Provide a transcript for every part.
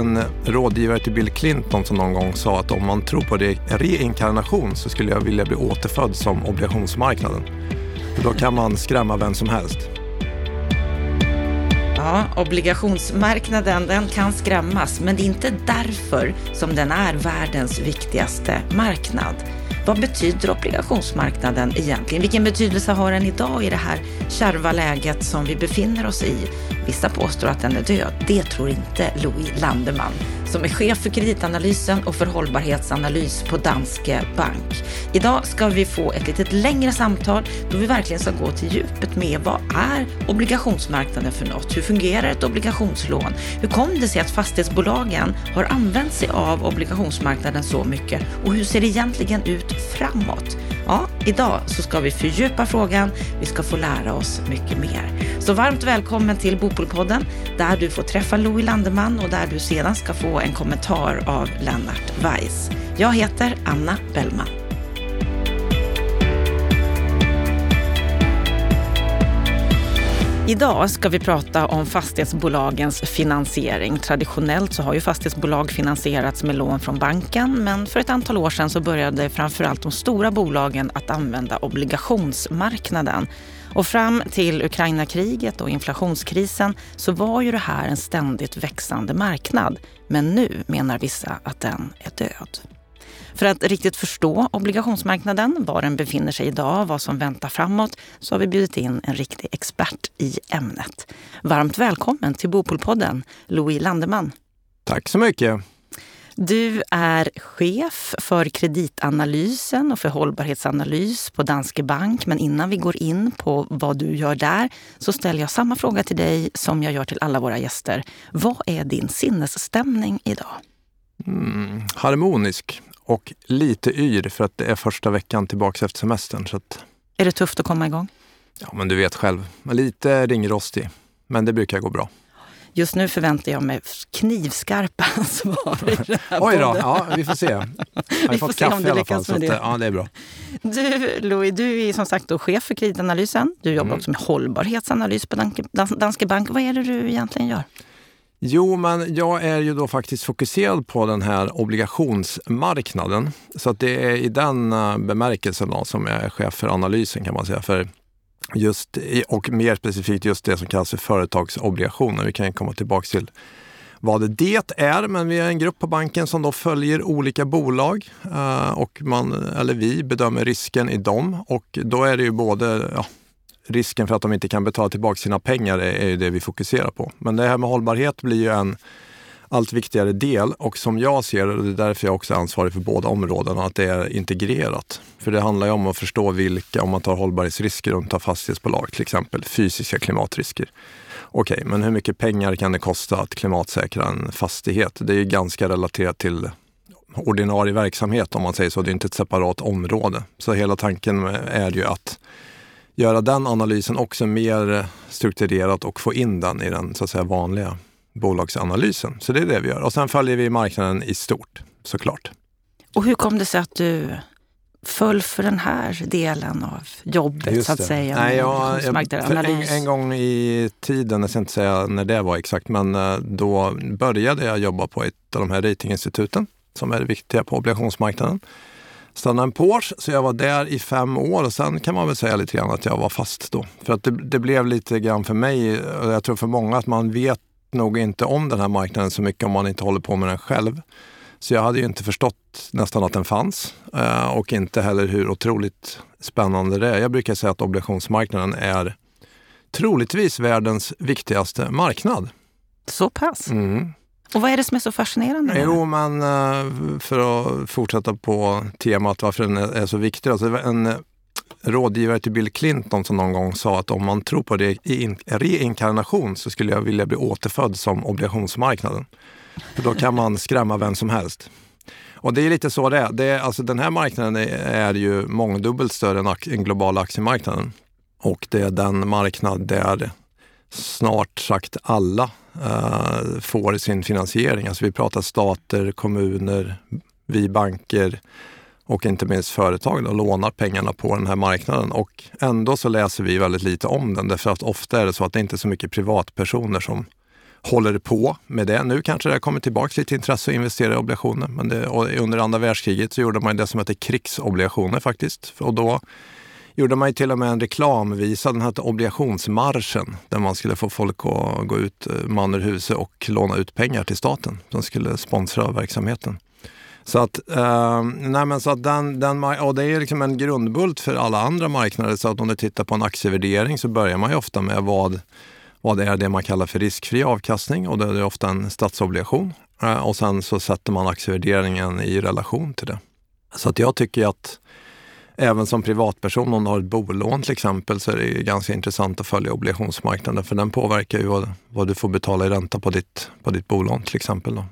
en rådgivare till Bill Clinton som någon gång sa att om man tror på det, reinkarnation så skulle jag vilja bli återfödd som obligationsmarknaden. För då kan man skrämma vem som helst. Ja, obligationsmarknaden den kan skrämmas, men det är inte därför som den är världens viktigaste marknad. Vad betyder obligationsmarknaden egentligen? Vilken betydelse har den idag i det här kärva läget som vi befinner oss i? Vissa påstår att den är död. Det tror inte Louis Landeman som är chef för kreditanalysen och för hållbarhetsanalys på Danske Bank. Idag ska vi få ett lite längre samtal då vi verkligen ska gå till djupet med vad är obligationsmarknaden för något? Hur fungerar ett obligationslån? Hur kom det sig att fastighetsbolagen har använt sig av obligationsmarknaden så mycket? Och hur ser det egentligen ut framåt? Ja, idag så ska vi fördjupa frågan. Vi ska få lära oss mycket mer. Så varmt välkommen till Bopolpodden där du får träffa Louis Landeman och där du sedan ska få en kommentar av Lennart Weiss. Jag heter Anna Bellman. Idag ska vi prata om fastighetsbolagens finansiering. Traditionellt så har ju fastighetsbolag finansierats med lån från banken men för ett antal år sedan så började framförallt de stora bolagen att använda obligationsmarknaden. Och fram till Ukraina-kriget och inflationskrisen så var ju det här en ständigt växande marknad. Men nu menar vissa att den är död. För att riktigt förstå obligationsmarknaden, var den befinner sig idag, vad som väntar framåt, så har vi bjudit in en riktig expert i ämnet. Varmt välkommen till Bopolpodden, Louis Landeman. Tack så mycket. Du är chef för kreditanalysen och för hållbarhetsanalys på Danske Bank. Men innan vi går in på vad du gör där så ställer jag samma fråga till dig som jag gör till alla våra gäster. Vad är din sinnesstämning idag? Mm, harmonisk och lite yr för att det är första veckan tillbaka efter semestern. Så att... Är det tufft att komma igång? Ja, men du vet själv. Lite ringrostig, men det brukar gå bra. Just nu förväntar jag mig knivskarpa svar i den här Oj då, ja, vi får se. Jag har vi fått kaffe om du lyckas med det. Att, ja, det är bra. Du, Louis, du är som sagt då chef för kreditanalysen. Du jobbar mm. också med hållbarhetsanalys på Danske Bank. Vad är det du egentligen gör? Jo, men jag är ju då faktiskt fokuserad på den här obligationsmarknaden. Så att det är i den eh, bemärkelsen då som jag är chef för analysen kan man säga. För just, och mer specifikt just det som kallas för företagsobligationer. Vi kan komma tillbaka till vad det är, men vi är en grupp på banken som då följer olika bolag eh, och man, eller vi bedömer risken i dem och då är det ju både ja, risken för att de inte kan betala tillbaka sina pengar är, är det vi fokuserar på. Men det här med hållbarhet blir ju en allt viktigare del och som jag ser det, och det är därför jag också är ansvarig för båda områdena, att det är integrerat. För det handlar ju om att förstå vilka, om man tar hållbarhetsrisker och tar fastighetsbolag till exempel, fysiska klimatrisker. Okej, okay, men hur mycket pengar kan det kosta att klimatsäkra en fastighet? Det är ju ganska relaterat till ordinarie verksamhet om man säger så. Det är inte ett separat område. Så hela tanken är ju att göra den analysen också mer strukturerat och få in den i den så att säga vanliga bolagsanalysen. Så det är det vi gör. Och sen följer vi marknaden i stort såklart. Och hur kom det sig att du föll för den här delen av jobbet så att säga? Nej, jag, jag, en, en, gång i tiden, jag ska inte säga när det var exakt, men eh, då började jag jobba på ett av de här ratinginstituten som är viktiga på obligationsmarknaden. Standard Porsche, så jag var där i fem år och sen kan man väl säga lite grann att jag var fast då. För att det, det blev lite grann för mig, och jag tror för många, att man vet nog inte om den här marknaden så mycket om man inte håller på med den själv. Så jag hade ju inte förstått nästan att den fanns eh, och inte heller hur otroligt spännande det är. Jag brukar säga att obligationsmarknaden är troligtvis världens viktigaste marknad. Så pass? Mm. Och vad är det som är så fascinerande? Jo, men eh, för att fortsätta på temat varför den är så viktig. Alltså en rådgivare till Bill Clinton som någon gång sa att om man tror på reinkarnation så skulle jag vilja bli återfödd som obligationsmarknaden. För då kan man skrämma vem som helst. Och det är lite så det är. Det är alltså den här marknaden är ju mångdubbelt större än den globala aktiemarknaden. Och det är den marknad där snart sagt alla Eh, får sin finansiering. Alltså vi pratar stater, kommuner, vi banker, och inte minst företag då, lånar pengarna på den här marknaden. Och ändå så läser vi väldigt lite om den därför att ofta är det så att det inte är så mycket privatpersoner som håller på med det. Nu kanske det har kommit tillbaka lite intresse att investera i obligationer. Men det, under andra världskriget så gjorde man det som heter krigsobligationer faktiskt. Och då gjorde man till och med en reklamvisa, den hette Obligationsmarschen, där man skulle få folk att gå ut eh, man ur huset och låna ut pengar till staten som skulle sponsra verksamheten. Så att, eh, nej men så att den, den, och det är liksom en grundbult för alla andra marknader. Så att om du tittar på en aktievärdering så börjar man ju ofta med vad, vad är det man kallar för riskfri avkastning och det är ofta en statsobligation. Eh, och sen så sätter man aktievärderingen i relation till det. Så att jag tycker att även som privatperson, om du har ett bolån till exempel, så är det ganska intressant att följa obligationsmarknaden för den påverkar ju vad, vad du får betala i ränta på ditt, på ditt bolån till exempel. Då.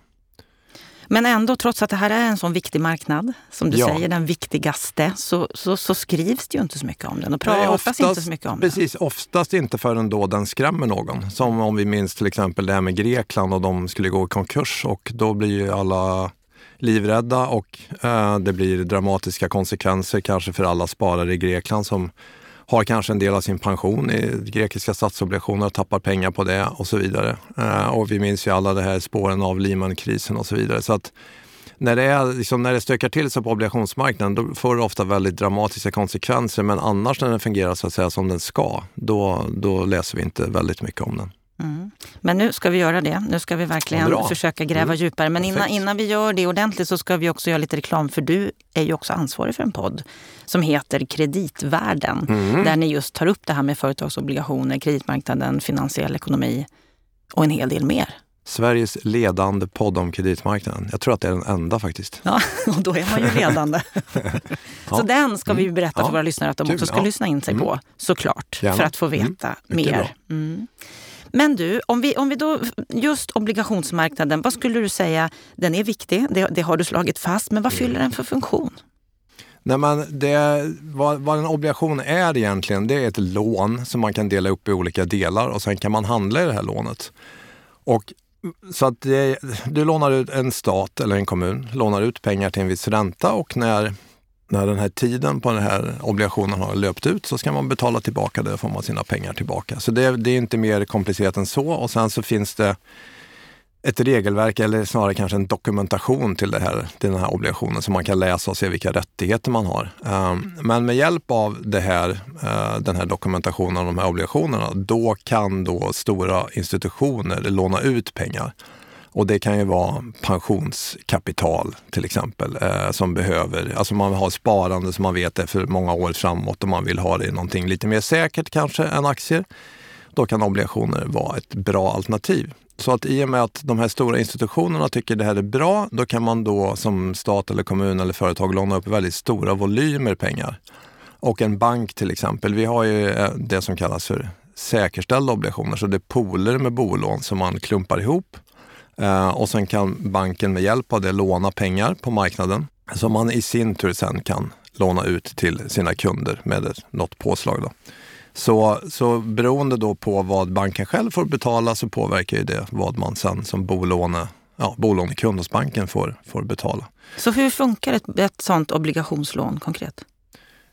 Men ändå, trots att det här är en sån viktig marknad, som du ja. säger, den viktigaste, så, så, så, skrivs det ju inte så mycket om den och pratas oftast, inte så mycket om precis, den. oftast inte förrän då den skrämmer någon. Som om vi minns till exempel det här med Grekland och de skulle gå i konkurs och då blir ju alla livrädda och eh, det blir dramatiska konsekvenser kanske för alla sparare i Grekland som har kanske en del av sin pension i grekiska statsobligationer och tappar pengar på det och så vidare. Eh, och vi minns ju alla de här spåren av Lehman-krisen och så vidare. Så att när det, är, liksom, när det stökar till sig på obligationsmarknaden då får det ofta väldigt dramatiska konsekvenser. Men annars när den fungerar så att säga som den ska, då, då läser vi inte väldigt mycket om den. Mm. Men nu ska vi göra det. Nu ska vi verkligen Bra. försöka gräva mm. djupare. Men innan, innan vi gör det ordentligt så ska vi också göra lite reklam. För du är ju också ansvarig för en podd som heter Kreditvärlden. Mm. Där ni just tar upp det här med företagsobligationer, kreditmarknaden, finansiell ekonomi och en hel del mer. Sveriges ledande podd om kreditmarknaden. Jag tror att det är den enda faktiskt. Ja, och då är man ju ledande. ja. Så den ska vi mm. berätta för våra lyssnare att de Kul. också ska lyssna in sig mm. på, såklart. Gärna. För att få veta mer. Men du, om vi, om vi då, just obligationsmarknaden, vad skulle du säga, den är viktig, det, det har du slagit fast, men vad fyller den för funktion? Nej, men det, vad, vad, en obligation är egentligen, det är ett lån som man kan dela upp i olika delar och sen kan man handla i det här lånet. Och så att det, du lånar ut, en stat eller en kommun lånar ut pengar till en viss ränta och när när den här tiden på den här obligationen har löpt ut så ska man betala tillbaka det och får man sina pengar tillbaka. Så det, det, är inte mer komplicerat än så. Och sen så finns det ett regelverk eller snarare kanske en dokumentation till, det här, till den här obligationen som man kan läsa och se vilka rättigheter man har. Ehm, men med hjälp av det här, eh, den här dokumentationen av de här obligationerna, då kan då stora institutioner låna ut pengar och det kan ju vara pensionskapital till exempel eh, som behöver, alltså man har sparande som man vet är för många år framåt och man vill ha det i någonting lite mer säkert kanske än aktier. Då kan obligationer vara ett bra alternativ. Så att i och med att de här stora institutionerna tycker det här är bra, då kan man då som stat eller kommun eller företag låna upp väldigt stora volymer pengar. Och en bank till exempel, vi har ju eh, det som kallas för säkerställda obligationer, så det är pooler med bolån som man klumpar ihop och sen kan banken med hjälp av det låna pengar på marknaden som man i sin tur sen kan låna ut till sina kunder med ett, något påslag. Då. Så, så beroende då på vad banken själv får betala så påverkar ju det vad man sen som bolåne, ja, bolånekund hos banken får, får betala. Så hur funkar ett, ett sådant obligationslån konkret?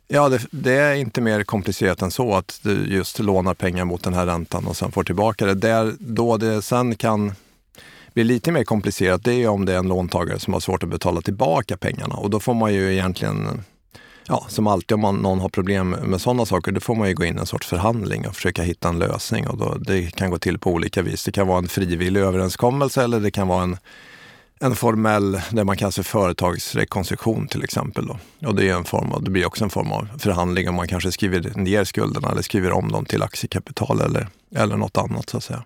Ja, det, det, är inte mer komplicerat än så att du just lånar pengar mot den här räntan och sen får tillbaka det. Där, då det sen kan blir lite mer komplicerat det är om det är en låntagare som har svårt att betala tillbaka pengarna och då får man ju egentligen Ja, som alltid om man, någon har problem med sådana saker, då får man ju gå in i en sorts förhandling och försöka hitta en lösning. Och då, det kan gå till på olika vis. Det kan vara en frivillig överenskommelse eller det kan vara en, en formell, det man kallar för företagsrekonstruktion till exempel. Då. Och det, är en form av, det blir också en form av förhandling om man kanske skriver ner skulderna eller skriver om dem till aktiekapital eller, eller något annat så att säga.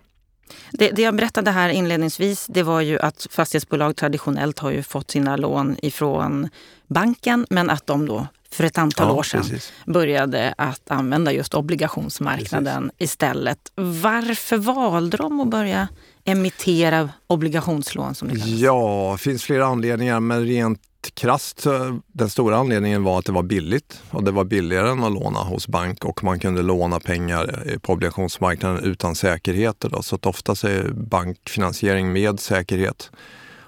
Det, det, jag berättade här inledningsvis det var ju att fastighetsbolag traditionellt har ju fått sina lån ifrån banken men att de då för ett antal ja, år sedan precis. började att använda just obligationsmarknaden precis. istället. Varför valde de att börja emittera obligationslån? Som det ja, det finns flera anledningar men rent krasst, den stora anledningen var att det var billigt och det var billigare än att låna hos bank och man kunde låna pengar på obligationsmarknaden utan säkerheter. Då. Så att oftast är bankfinansiering med säkerhet.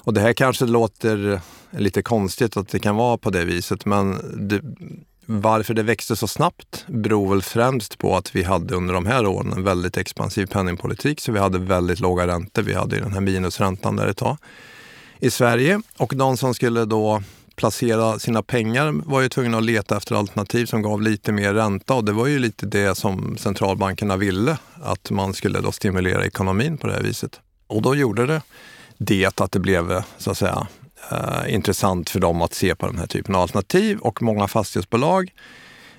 Och det här kanske låter lite konstigt att det kan vara på det viset men det, varför det växte så snabbt beror väl främst på att vi hade under de här åren en väldigt expansiv penningpolitik. Så vi hade väldigt låga räntor. Vi hade den här minusräntan där ett tag i Sverige. Och de som skulle då placera sina pengar var ju tvungna att leta efter alternativ som gav lite mer ränta och det var ju lite det som centralbankerna ville, att man skulle då stimulera ekonomin på det här viset. Och då gjorde det det att det blev så att säga eh, intressant för dem att se på den här typen av alternativ och många fastighetsbolag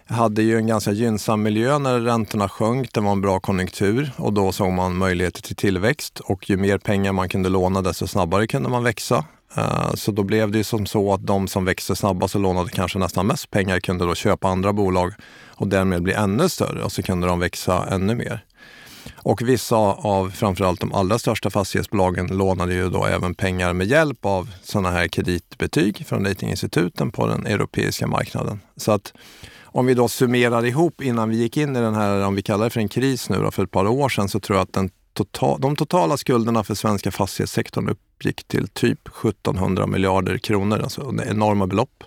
hade ju en ganska gynnsam miljö när räntorna sjönk. Det var en bra konjunktur och då såg man möjligheter till tillväxt och ju mer pengar man kunde låna desto snabbare kunde man växa. Eh, så då blev det ju som så att de som växte snabbast och lånade kanske nästan mest pengar kunde då köpa andra bolag och därmed bli ännu större och så kunde de växa ännu mer. Och vissa av framförallt de allra största fastighetsbolagen lånade ju då även pengar med hjälp av sådana här kreditbetyg från ratinginstituten på den europeiska marknaden. Så att om vi då summerar ihop innan vi gick in i den här, om vi kallar det för en kris nu då, för ett par år sedan, så tror jag att den total, de totala skulderna för svenska fastighetssektorn uppgick till typ 1700 miljarder kronor, alltså enorma belopp.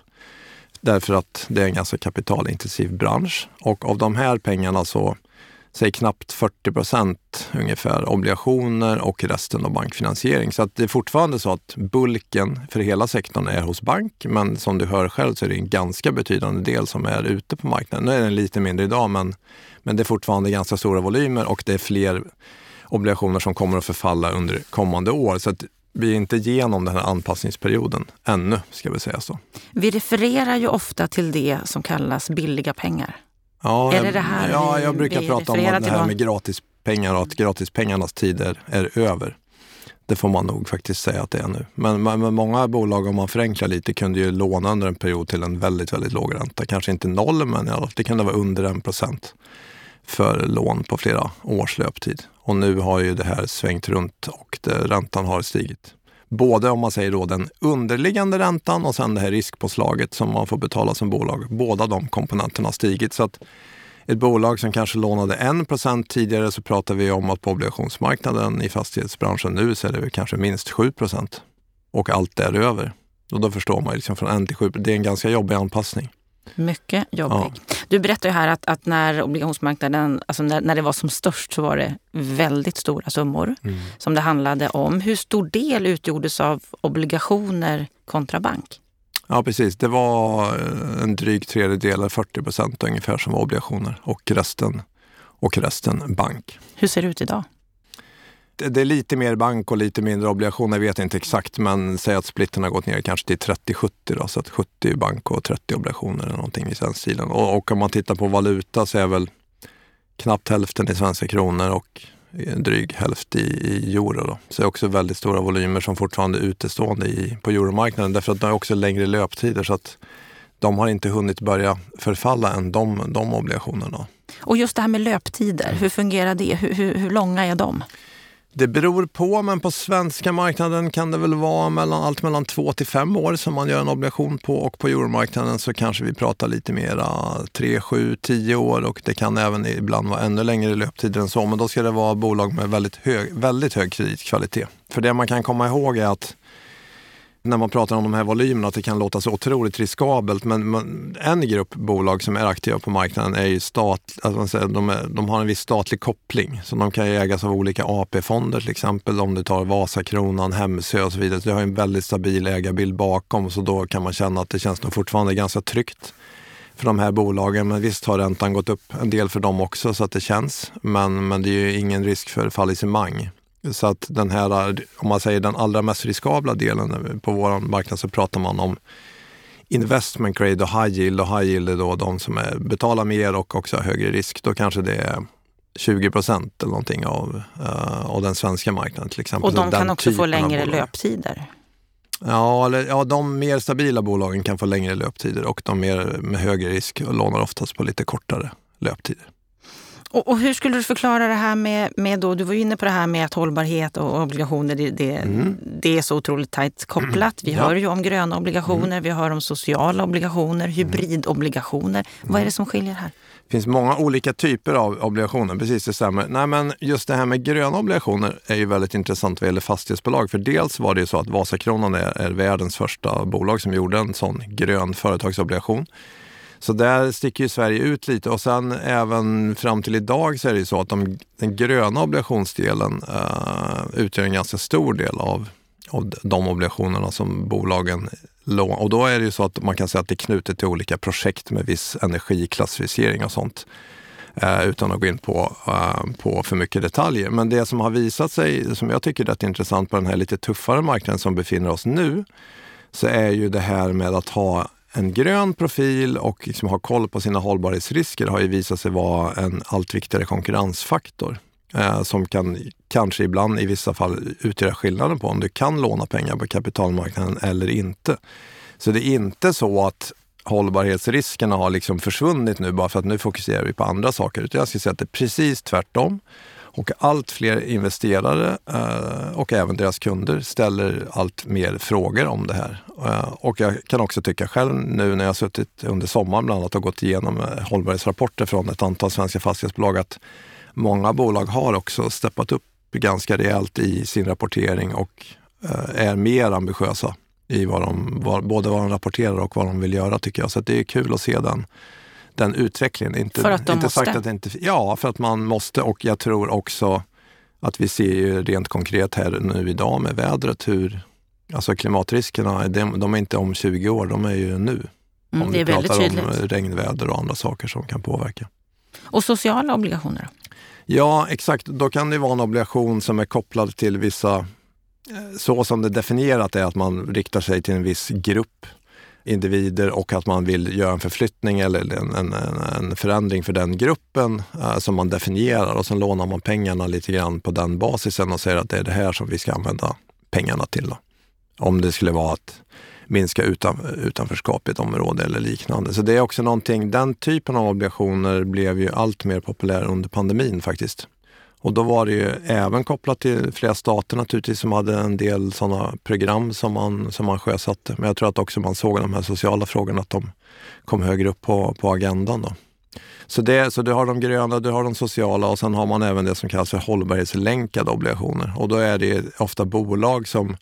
Därför att det är en ganska kapitalintensiv bransch och av de här pengarna så säg knappt 40 procent ungefär obligationer och resten av bankfinansiering. Så att det är fortfarande så att bulken för hela sektorn är hos bank, men som du hör själv så är det en ganska betydande del som är ute på marknaden. Nu är den lite mindre idag, men, men det är fortfarande ganska stora volymer och det är fler obligationer som kommer att förfalla under kommande år. Så att vi är inte igenom den här anpassningsperioden ännu, ska vi säga så. Vi refererar ju ofta till det som kallas billiga pengar. Ja, är det det här ja jag brukar prata om det här med gratispengar och att gratispengarnas tider är över. Det får man nog faktiskt säga att det är nu. Men, men många bolag, om man förenklar lite, kunde ju låna under en period till en väldigt, väldigt låg ränta. Kanske inte noll, men det kunde vara under en procent för lån på flera års löptid. Och nu har ju det här svängt runt och det, räntan har stigit. Både om man säger då den underliggande räntan och sen det här riskpåslaget som man får betala som bolag. Båda de komponenterna har stigit. Så att ett bolag som kanske lånade 1% tidigare så pratar vi om att på obligationsmarknaden i fastighetsbranschen nu så är det kanske minst 7% och allt däröver. Och då förstår man liksom från 1 till 7, det är en ganska jobbig anpassning. Mycket jobbig. Ja. Du berättade ju här att, att, när obligationsmarknaden, alltså när, när, det var som störst så var det väldigt stora summor mm. som det handlade om. Hur stor del utgjordes av obligationer kontra bank? Ja precis, det var eh, en dryg tredjedel, 40 procent ungefär som var obligationer och resten, och resten bank. Hur ser det ut idag? Det är lite mer bank och lite mindre obligationer, jag vet inte exakt, men säg att splitten har gått ner kanske till 30-70 då, så att 70 bank och 30 obligationer eller någonting i den stilen. Och, och om man tittar på valuta så är väl knappt hälften i svenska kronor och en dryg hälft i, i euro. Då. Så det är också väldigt stora volymer som fortfarande är utestående i, på euromarknaden därför att de har också längre löptider så att de har inte hunnit börja förfalla än de, de obligationerna. Och just det här med löptider, hur fungerar det? Hur, hur, hur långa är de? Det beror på, men på svenska marknaden kan det väl vara mellan, allt mellan två till fem år som man gör en obligation på och på euromarknaden så kanske vi pratar lite mera tre, sju, tio år och det kan även ibland vara ännu längre löptider än så. Men då ska det vara bolag med väldigt hög, väldigt hög kreditkvalitet. För det man kan komma ihåg är att när man pratar om de här volymerna att det kan låta så otroligt riskabelt. Men, en grupp bolag som är aktiva på marknaden är ju stat, alltså de, är, de har en viss statlig koppling. Så de kan ägas av olika AP-fonder till exempel. Om du tar Vasakronan, Hemsö och så vidare. Så det har en väldigt stabil ägarbild bakom. Så då kan man känna att det känns nog fortfarande ganska tryggt för de här bolagen. Men visst har räntan gått upp en del för dem också så att det känns. Men, men det är ju ingen risk för fallissemang. Så att den här, om man säger den allra mest riskabla delen på vår marknad så pratar man om investment grade och high yield. Och high yield är då de som är, betalar mer och också har högre risk. Då kanske det är 20 procent eller någonting av, uh, av den svenska marknaden till exempel. Och de kan också få längre löptider? Ja, eller, ja, de mer stabila bolagen kan få längre löptider och de mer med högre risk lånar oftast på lite kortare löptider. Och, och, hur skulle du förklara det här med, med då, du var ju inne på det här med att hållbarhet och obligationer, det, det, mm. det är så otroligt tajt kopplat. Vi ja. hör ju om gröna obligationer, mm. vi hör om sociala obligationer, mm. hybridobligationer. Vad är det mm. som skiljer här? Det finns många olika typer av obligationer, precis det stämmer. Nej, men just det här med gröna obligationer är ju väldigt intressant vad gäller fastighetsbolag. För dels var det ju så att Vasakronan är, är världens första bolag som gjorde en sån grön företagsobligation så där sticker ju Sverige ut lite och sen även fram till idag så är det ju så att de, den gröna obligationsdelen eh, utgör en ganska stor del av, av de obligationerna som bolagen lånar. Och då är det ju så att man kan säga att det är knutet till olika projekt med viss energiklassificering och sånt. Eh, utan att gå in på, eh, på för mycket detaljer. Men det som har visat sig, som jag tycker är rätt intressant på den här lite tuffare marknaden som befinner oss nu, så är ju det här med att ha en grön profil och liksom ha koll på sina hållbarhetsrisker har ju visat sig vara en allt viktigare konkurrensfaktor eh, som kan kanske ibland i vissa fall utgöra skillnaden på om du kan låna pengar på kapitalmarknaden eller inte. Så det är inte så att hållbarhetsriskerna har liksom försvunnit nu bara för att nu fokuserar vi på andra saker. Utan jag skulle säga att det är precis tvärtom. Och allt fler investerare eh, och även deras kunder ställer allt mer frågor om det här. Eh, och jag kan också tycka själv nu när jag suttit under sommaren bland annat och gått igenom eh, hållbarhetsrapporter från ett antal svenska fastighetsbolag att många bolag har också steppat upp ganska rejält i sin rapportering och är mer ambitiösa i vad de, både vad de rapporterar och vad de vill göra tycker jag. Så det är kul att se den den utvecklingen. Inte, för att de inte måste? Sagt att det inte, ja, för att man måste och jag tror också att vi ser ju rent konkret här nu idag med vädret hur Alltså klimatriskerna, de, de är inte om 20 år, de är ju nu. Mm, om vi pratar om regnväder och andra saker som kan påverka. Och sociala obligationer? Ja, exakt. Då kan det vara en obligation som är kopplad till vissa... Eh, så som det definierat är att man riktar sig till en viss grupp individer och att man vill göra en förflyttning eller en, en, en förändring för den gruppen eh, som man definierar och sen lånar man pengarna lite grann på den basisen och säger att det är det här som vi ska använda pengarna till. Då. Om det skulle vara att minska utan, utanförskap i ett område eller liknande. Så det är också någonting, den typen av obligationer blev ju allt mer populär under pandemin faktiskt. Och då var det ju även kopplat till flera stater naturligtvis som hade en del sådana program som man, som man sjösatte. Men jag tror att också man såg de här sociala frågorna, att de kom högre upp på, på agendan. Då. Så, det, så du har de gröna, du har de sociala och sen har man även det som kallas för hållbarhetslänkade obligationer. Och då är det ofta bolag som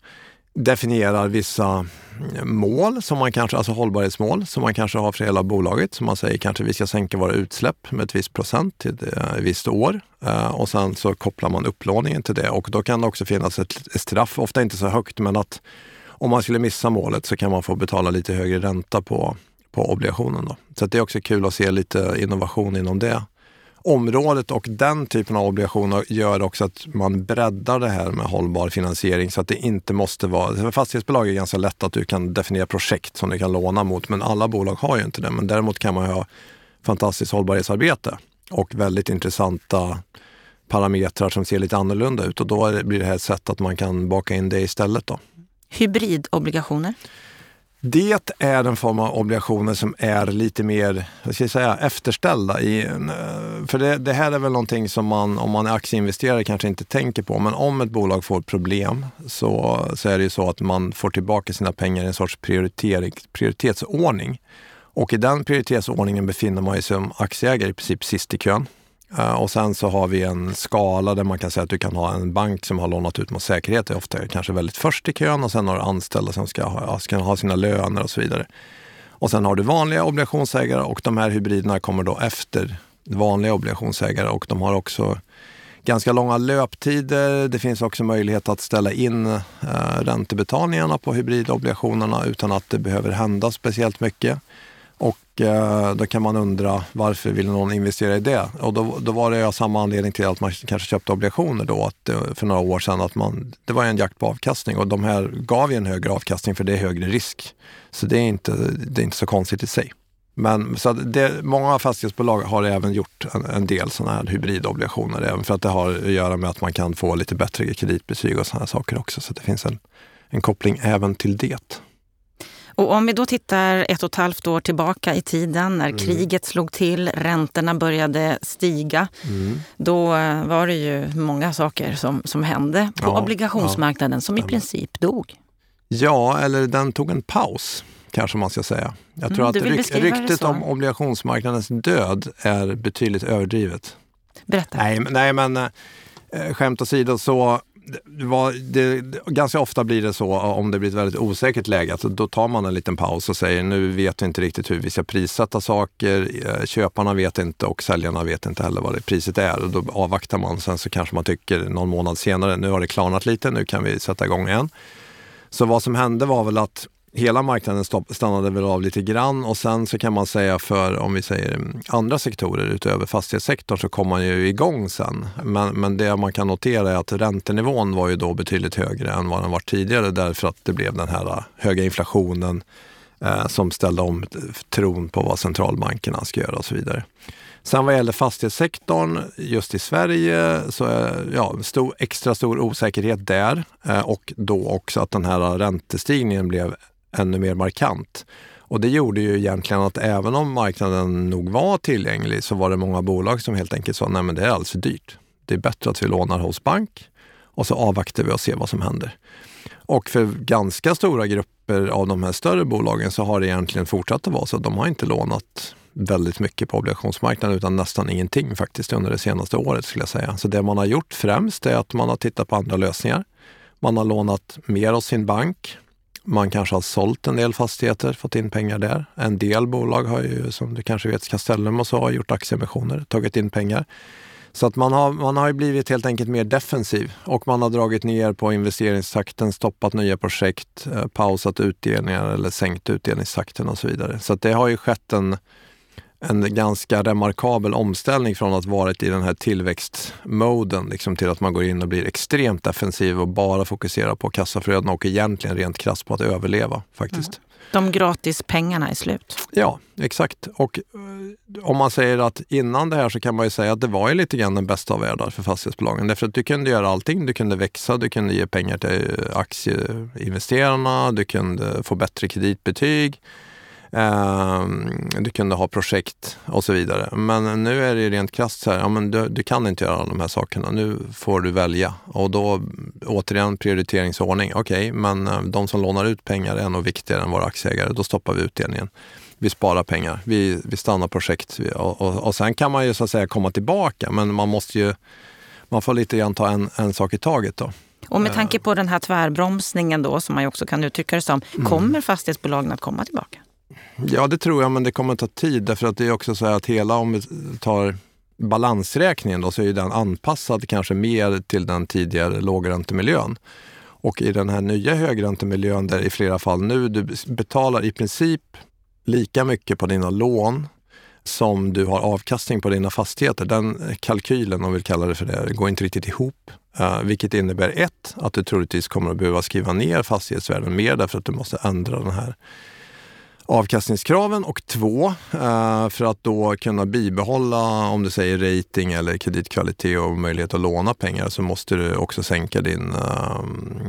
definierar vissa mm, mål, som man kanske, alltså hållbarhetsmål, som man kanske har för hela bolaget. Som man säger kanske vi ska sänka våra utsläpp med ett visst procent till eh, ett visst år. Eh, och sen så kopplar man upplåningen till det och då kan det också finnas ett straff, ofta inte så högt, men att om man skulle missa målet så kan man få betala lite högre ränta på, på obligationen. Då. Så det är också kul att se lite innovation inom det området och den typen av obligationer gör också att man breddar det här med hållbar finansiering så att det inte måste vara... Fastighetsbolag är ganska lätt att du kan definiera projekt som du kan låna mot, men alla bolag har ju inte det. Men däremot kan man ha fantastiskt hållbarhetsarbete och väldigt intressanta parametrar som ser lite annorlunda ut och då blir det här ett sätt att man kan baka in det istället. Då. Hybridobligationer? Det är en form av obligationer som är lite mer vad ska jag säga, efterställda. I, eh, för det, det, här är väl någonting som man, om man är aktieinvesterare, kanske inte tänker på. Men om ett bolag får problem så, så är det ju så att man får tillbaka sina pengar i en sorts prioritetsordning. Och i den prioritetsordningen befinner man sig som aktieägare i princip sist i kön. Eh, och sen så har vi en skala där man kan säga att du kan ha en bank som har lånat ut mot säkerhet, det är ofta kanske väldigt först i kön och sen har du anställda som ska ha, ska ha sina löner och så vidare. Och sen har du vanliga obligationsägare och de här hybriderna kommer då efter vanliga obligationsägare och de har också ganska långa löptider. Det finns också möjlighet att ställa in eh, räntebetalningarna på hybridobligationerna utan att det behöver hända speciellt mycket. Eh, då kan man undra varför vill någon investera i det? Och då, då var det av samma anledning till att man kanske köpte obligationer då, att, eh, för några år sedan. att man, Det var en jakt på avkastning och de här gav ju en högre avkastning för det är högre risk. Så det är inte, det är inte så konstigt i sig. Men så det, många fastighetsbolag har även gjort en, en del sådana här hybridobligationer, även för att det har att göra med att man kan få lite bättre kreditbetyg och sådana saker också. Så det finns en, en koppling även till det. Och om vi då tittar ett och ett halvt år tillbaka i tiden när mm. kriget slog till, räntorna började stiga. Mm. Då var det ju många saker som, som hände på ja, obligationsmarknaden ja. som i princip dog. Ja, eller den tog en paus kanske man ska säga. Jag tror mm, att ryk, ryktet om obligationsmarknadens död är betydligt överdrivet. Berätta. Nej, nej men äh, skämt åsido så det var, det, ganska ofta blir det så eh, om det blir ett väldigt osäkert läge, att då tar man en liten paus och säger nu vet vi inte riktigt hur vi ska prissätta saker. Eh, köparna vet inte och säljarna vet inte heller vad det priset är. Och då avvaktar man. Sen så kanske man tycker någon månad senare, nu har det klarnat lite, nu kan vi sätta igång igen. Så vad som hände var väl att hela marknaden stannade väl av lite grann och sen så kan man säga för om vi säger andra sektorer utöver fastighetssektorn så kom man ju igång sen. Men, men det man kan notera är att räntenivån var ju då betydligt högre än vad den var tidigare därför att det blev den här äh, höga inflationen eh, som ställde om tron på vad centralbankerna ska göra och så vidare. Sen vad gäller fastighetssektorn just i Sverige så är ja, stor, extra stor osäkerhet där eh, och då också att den här räntestigningen blev ännu mer markant. Och det gjorde ju egentligen att även om marknaden nog var tillgänglig så var det många bolag som helt enkelt sa nej men det är alldeles för dyrt. Det är bättre att vi lånar hos bank och så avvaktar vi och ser vad som händer. Och för ganska stora grupper av de här större bolagen så har det egentligen fortsatt att vara så. De har inte lånat väldigt mycket på obligationsmarknaden utan nästan ingenting faktiskt under det senaste året skulle jag säga. Så det man har gjort främst är att man har tittat på andra lösningar. Man har lånat mer hos sin bank man kanske har sålt en del fastigheter, fått in pengar där. En del bolag har ju, som du kanske vet, Castellum och så, har gjort aktieemissioner, tagit in pengar. Så att man har, man har blivit helt enkelt mer defensiv och man har dragit ner på investeringstakten, stoppat nya projekt, eh, pausat utdelningar eller sänkt utdelningstakten och så vidare. Så det har ju skett en, en ganska remarkabel omställning från att varit i den här tillväxtmoden liksom till att man går in och blir extremt defensiv och bara fokuserar på kassaflödena och egentligen rent krasst på att överleva faktiskt. Mm. De gratis pengarna är slut. Ja, exakt. Och eh, om man säger att innan det här så kan man ju säga att det var ju lite grann den bästa av världar för fastighetsbolagen. Därför att du kunde göra allting. Du kunde växa, du kunde ge pengar till aktieinvesterarna, du kunde få bättre kreditbetyg. Ehm, du kunde ha projekt och så vidare. Men nu är det rent krasst så här, ja, men du, du, kan inte göra alla de här sakerna. Nu får du välja. Och då återigen prioriteringsordning. Okej, okay, men eh, de som lånar ut pengar är nog viktigare än våra aktieägare. Då stoppar vi utdelningen. Vi sparar pengar, vi, vi stannar projekt och, och, och sen kan man ju så att säga komma tillbaka. Men man måste ju, man får lite grann ta en, en sak i taget då. Och med tanke på den här tvärbromsningen då, som man också kan uttrycka det som, mm. kommer fastighetsbolagen att komma tillbaka? Ja, det tror jag, men det kommer att ta tid. Därför att det är också så att hela, om vi tar balansräkningen då, så är den anpassad kanske mer till den tidigare lågräntemiljön. Och i den här nya högräntemiljön där i flera fall nu du betalar i princip lika mycket på dina lån som du har avkastning på dina fastigheter. Den kalkylen, om vi kallar det för det, går inte riktigt ihop. Uh, vilket innebär ett, att du troligtvis kommer att behöva skriva ner fastighetsvärden mer därför att du måste ändra den här avkastningskraven och två, eh, för att då kunna bibehålla, om du säger rating eller kreditkvalitet och möjlighet att låna pengar, så måste du också sänka din, eh,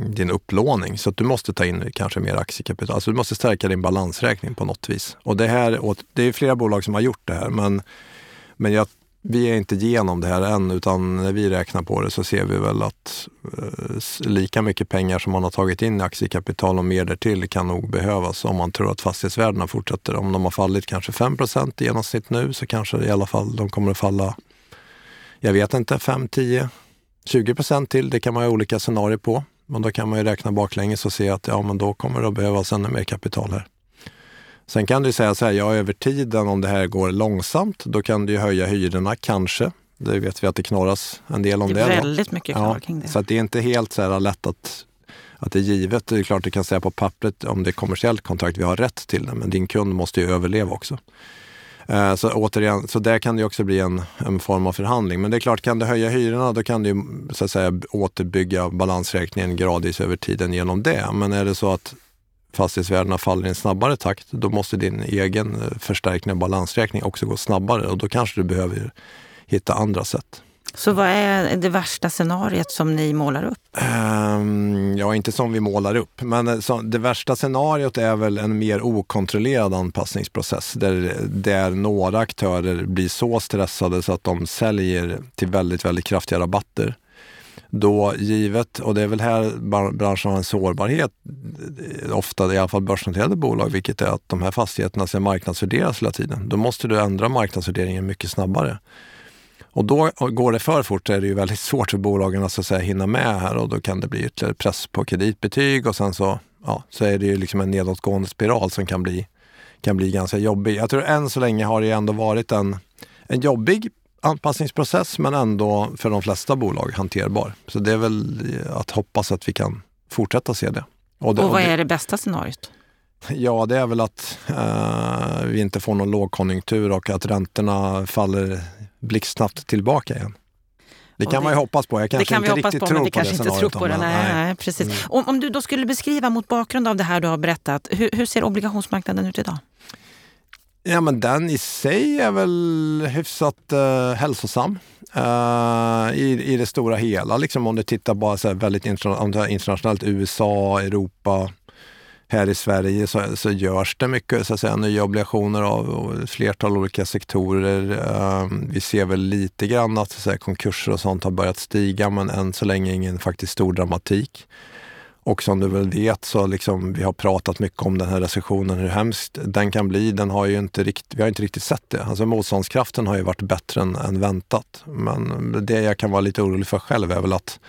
din upplåning. Så att du måste ta in kanske mer aktiekapital. Alltså du måste stärka din balansräkning på något vis. Och det, här, det är flera bolag som har gjort det här, men, men jag vi är inte igenom det här än utan när vi räknar på det så ser vi väl att eh, lika mycket pengar som man har tagit in i aktiekapital och mer därtill kan nog behövas om man tror att fastighetsvärdena fortsätter. Om de har fallit kanske 5 i genomsnitt nu så kanske i alla fall de kommer att falla, jag vet inte, 5, 10, 20 till. Det kan man ha olika scenarier på. Men då kan man ju räkna baklänges och se att ja, men då kommer det att behövas ännu mer kapital här. Sen kan du säga så här, ja över tiden om det här går långsamt, då kan du höja hyrorna kanske. Det vet vi att det knorras en del om det. Det är väldigt mycket kvar ja, kring det. Så att det är inte helt så här lätt att, att det är givet. Det är klart du kan säga på pappret om det är kommersiellt kontrakt, vi har rätt till det, men din kund måste ju överleva också. Eh, så återigen, så där kan det också bli en, en form av förhandling. Men det är klart, kan du höja hyrorna då kan du så att säga återbygga balansräkningen gradvis över tiden genom det. Men är det så att fastighetsvärdena faller i en snabbare takt, då måste din egen eh, förstärkning av balansräkning också gå snabbare och då kanske du behöver hitta andra sätt. Så vad är det värsta scenariet som ni målar upp? Um, ja, inte som vi målar upp, men eh, så, det värsta scenariot är väl en mer okontrollerad anpassningsprocess där, där några aktörer blir så stressade så att de säljer till väldigt, väldigt kraftiga rabatter då givet, och det är väl här branschen har en sårbarhet, ofta i alla fall börsnoterade bolag, vilket är att de här fastigheterna ska marknadsvärderas hela tiden. Då måste du ändra marknadsvärderingen mycket snabbare. Och då går det för fort så är det ju väldigt svårt för bolagen att, så att säga, hinna med här och då kan det bli ytterligare press på kreditbetyg och sen så, ja, så är det ju liksom en nedåtgående spiral som kan bli, kan bli ganska jobbig. Jag tror än så länge har det ändå varit en, en jobbig anpassningsprocess men ändå för de flesta bolag hanterbar. Så det är väl att hoppas att vi kan fortsätta se det. Och, det, och vad är det bästa scenariot? Ja, det är väl att uh, vi inte får någon lågkonjunktur och att räntorna faller blixtsnabbt tillbaka igen. Det kan det, man ju hoppas på. Jag kanske inte riktigt på, tror på det inte tror på det. Nej, nej. precis. Mm. Om, om, du då skulle beskriva mot bakgrund av det här du har berättat, hur, hur ser obligationsmarknaden ut idag? Ja, men den i sig är väl hyfsat uh, hälsosam uh, i, i det stora hela. Liksom om du tittar bara så väldigt internationellt, USA, Europa, här i Sverige så, så görs det mycket så att säga, nya obligationer av, ett flertal olika sektorer. Uh, vi ser väl lite grann att, så att säga, konkurser och sånt har börjat stiga men än så länge ingen faktiskt stor dramatik. Och som du väl vet så liksom, vi har pratat mycket om den här recessionen, hur hemskt den kan bli. Den har ju inte rikt, vi har inte riktigt sett det. Alltså motståndskraften har ju varit bättre än, än väntat. Men det jag kan vara lite orolig för själv är väl att